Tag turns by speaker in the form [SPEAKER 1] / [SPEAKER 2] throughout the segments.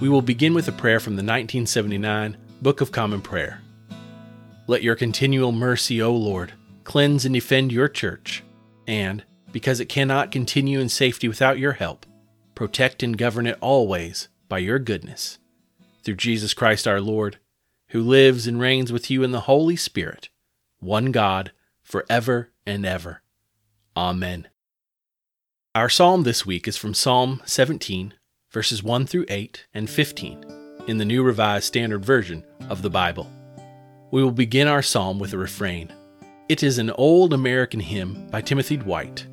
[SPEAKER 1] We will begin with a prayer from the 1979 Book of Common Prayer. Let your continual mercy, O Lord, cleanse and defend your church, and, because it cannot continue in safety without your help, protect and govern it always by your goodness. Through Jesus Christ our Lord, who lives and reigns with you in the Holy Spirit, one God, for ever and ever. Amen. Our psalm this week is from Psalm 17, verses 1 through 8 and 15 in the New Revised Standard Version of the Bible. We will begin our psalm with a refrain. It is an old American hymn by Timothy Dwight,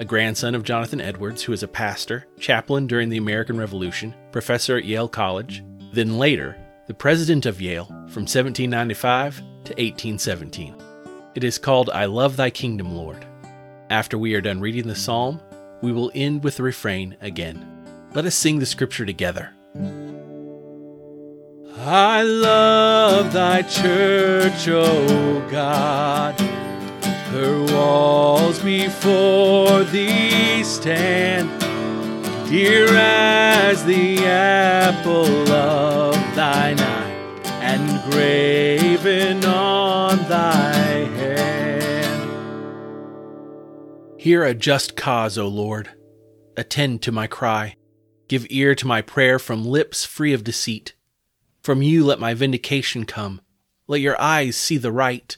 [SPEAKER 1] a grandson of Jonathan Edwards, who was a pastor, chaplain during the American Revolution, professor at Yale College, then later, the president of Yale from 1795 to 1817. It is called I Love Thy Kingdom, Lord. After we are done reading the psalm, we will end with the refrain again. Let us sing the scripture together. I love thy church, O God. Her walls before thee stand, dear as the apple of thine eye, and graven on thy hand. Hear a just cause, O Lord. Attend to my cry. Give ear to my prayer from lips free of deceit. From you let my vindication come. Let your eyes see the right.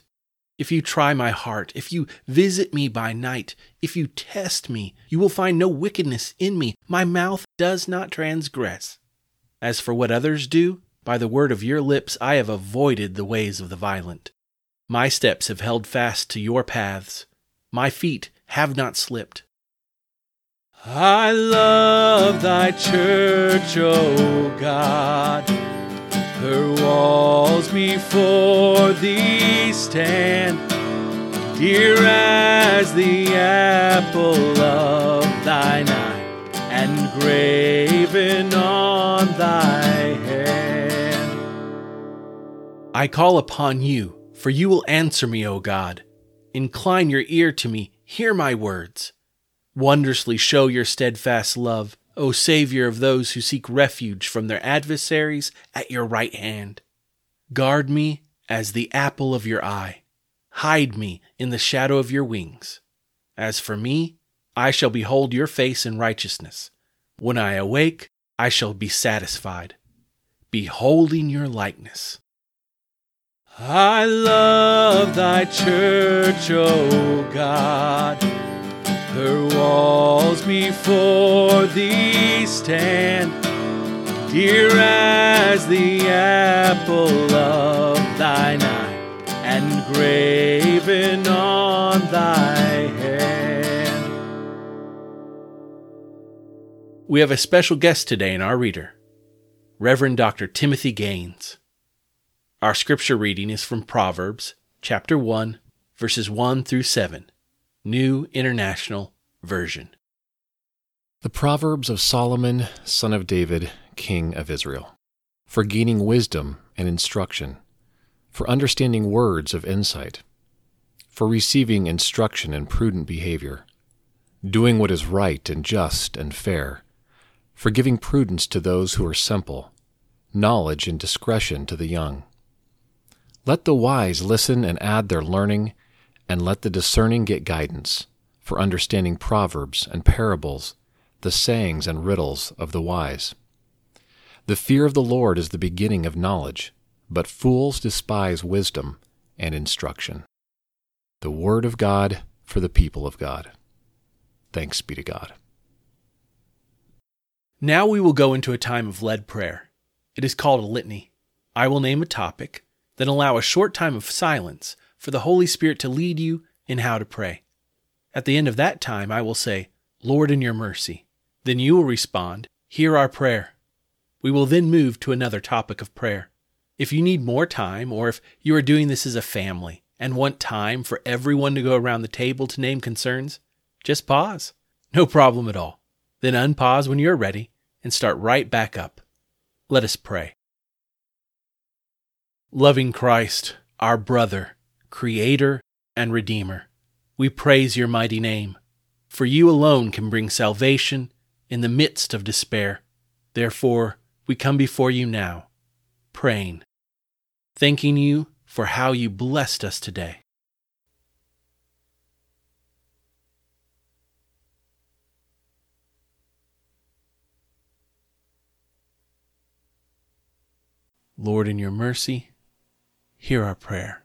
[SPEAKER 1] If you try my heart, if you visit me by night, if you test me, you will find no wickedness in me. My mouth does not transgress. As for what others do, by the word of your lips I have avoided the ways of the violent. My steps have held fast to your paths. My feet have not slipped. I love thy church, O God. Her walls before thee stand, dear as the apple of thine eye, and graven on thy hand. I call upon you, for you will answer me, O God. Incline your ear to me, hear my words. Wondrously show your steadfast love, O Savior of those who seek refuge from their adversaries at your right hand. Guard me as the apple of your eye. Hide me in the shadow of your wings. As for me, I shall behold your face in righteousness. When I awake, I shall be satisfied, beholding your likeness. I love thy church, O God her walls before thee stand, dear as the apple of thine eye, and graven on thy hand. We have a special guest today in our reader, Reverend Dr. Timothy Gaines. Our scripture reading is from Proverbs chapter 1, verses 1 through 7. New International Version.
[SPEAKER 2] The Proverbs of Solomon, son of David, king of Israel. For gaining wisdom and instruction, for understanding words of insight, for receiving instruction in prudent behavior, doing what is right and just and fair, for giving prudence to those who are simple, knowledge and discretion to the young. Let the wise listen and add their learning and let the discerning get guidance for understanding proverbs and parables, the sayings and riddles of the wise. The fear of the Lord is the beginning of knowledge, but fools despise wisdom and instruction. The Word of God for the people of God. Thanks be to God.
[SPEAKER 1] Now we will go into a time of led prayer. It is called a litany. I will name a topic, Then allow a short time of silence for the Holy Spirit to lead you in how to pray. At the end of that time, I will say, Lord, in your mercy. Then you will respond, Hear our prayer. We will then move to another topic of prayer. If you need more time, or if you are doing this as a family and want time for everyone to go around the table to name concerns, just pause. No problem at all. Then unpause when you are ready and start right back up. Let us pray. Loving Christ, our brother, Creator, and Redeemer, we praise your mighty name, for you alone can bring salvation in the midst of despair. Therefore, we come before you now, praying, thanking you for how you blessed us today. Lord, in your mercy, hear our prayer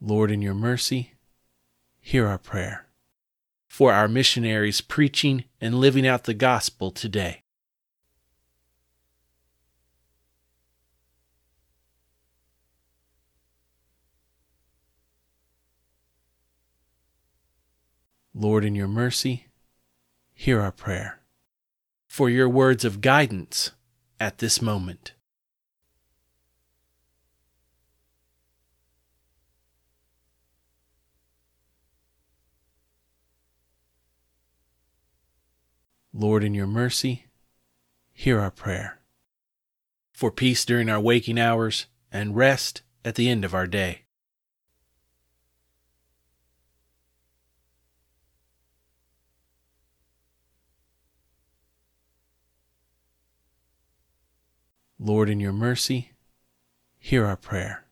[SPEAKER 1] Lord, in your mercy, hear our prayer. For our missionaries preaching and living out the gospel today. Lord, in your mercy, hear our prayer. For your words of guidance at this moment. Lord, in your mercy, hear our prayer. For peace during our waking hours and rest at the end of our day. Lord, in your mercy, hear our prayer.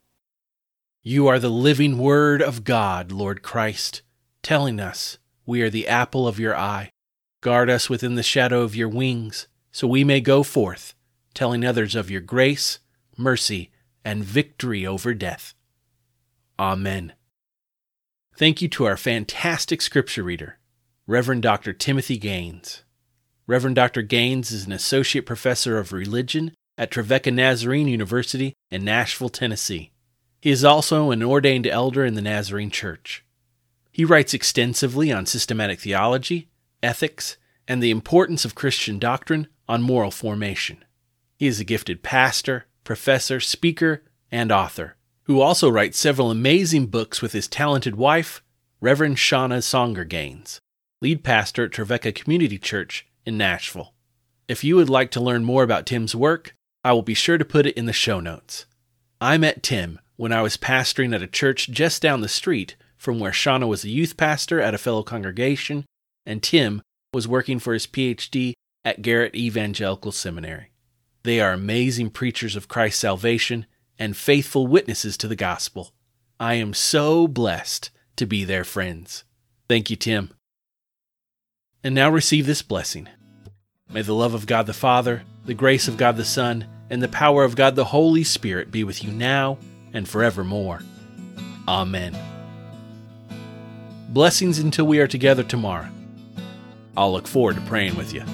[SPEAKER 1] You are the living Word of God, Lord Christ, telling us we are the apple of your eye. Guard us within the shadow of your wings, so we may go forth, telling others of your grace, mercy, and victory over death. Amen. Thank you to our fantastic scripture reader, Reverend Dr. Timothy Gaines. Reverend Dr. Gaines is an associate professor of religion at Trevecca Nazarene University in Nashville, Tennessee. He is also an ordained elder in the Nazarene Church. He writes extensively on systematic theology, ethics, and the importance of Christian doctrine on moral formation. He is a gifted pastor, professor, speaker, and author, who also writes several amazing books with his talented wife, Reverend Shawna Songer Gaines, lead pastor at Trevecca Community Church in Nashville. If you would like to learn more about Tim's work, I will be sure to put it in the show notes. I met Tim when I was pastoring at a church just down the street from where Shawna was a youth pastor at a fellow congregation, and Tim was working for his PhD at Garrett Evangelical Seminary. They are amazing preachers of Christ's salvation and faithful witnesses to the gospel. I am so blessed to be their friends. Thank you, Tim. And now receive this blessing. May the love of God the Father, the grace of God the Son, and the power of God the Holy Spirit be with you now and forevermore. Amen. Blessings until we are together tomorrow. I'll look forward to praying with you.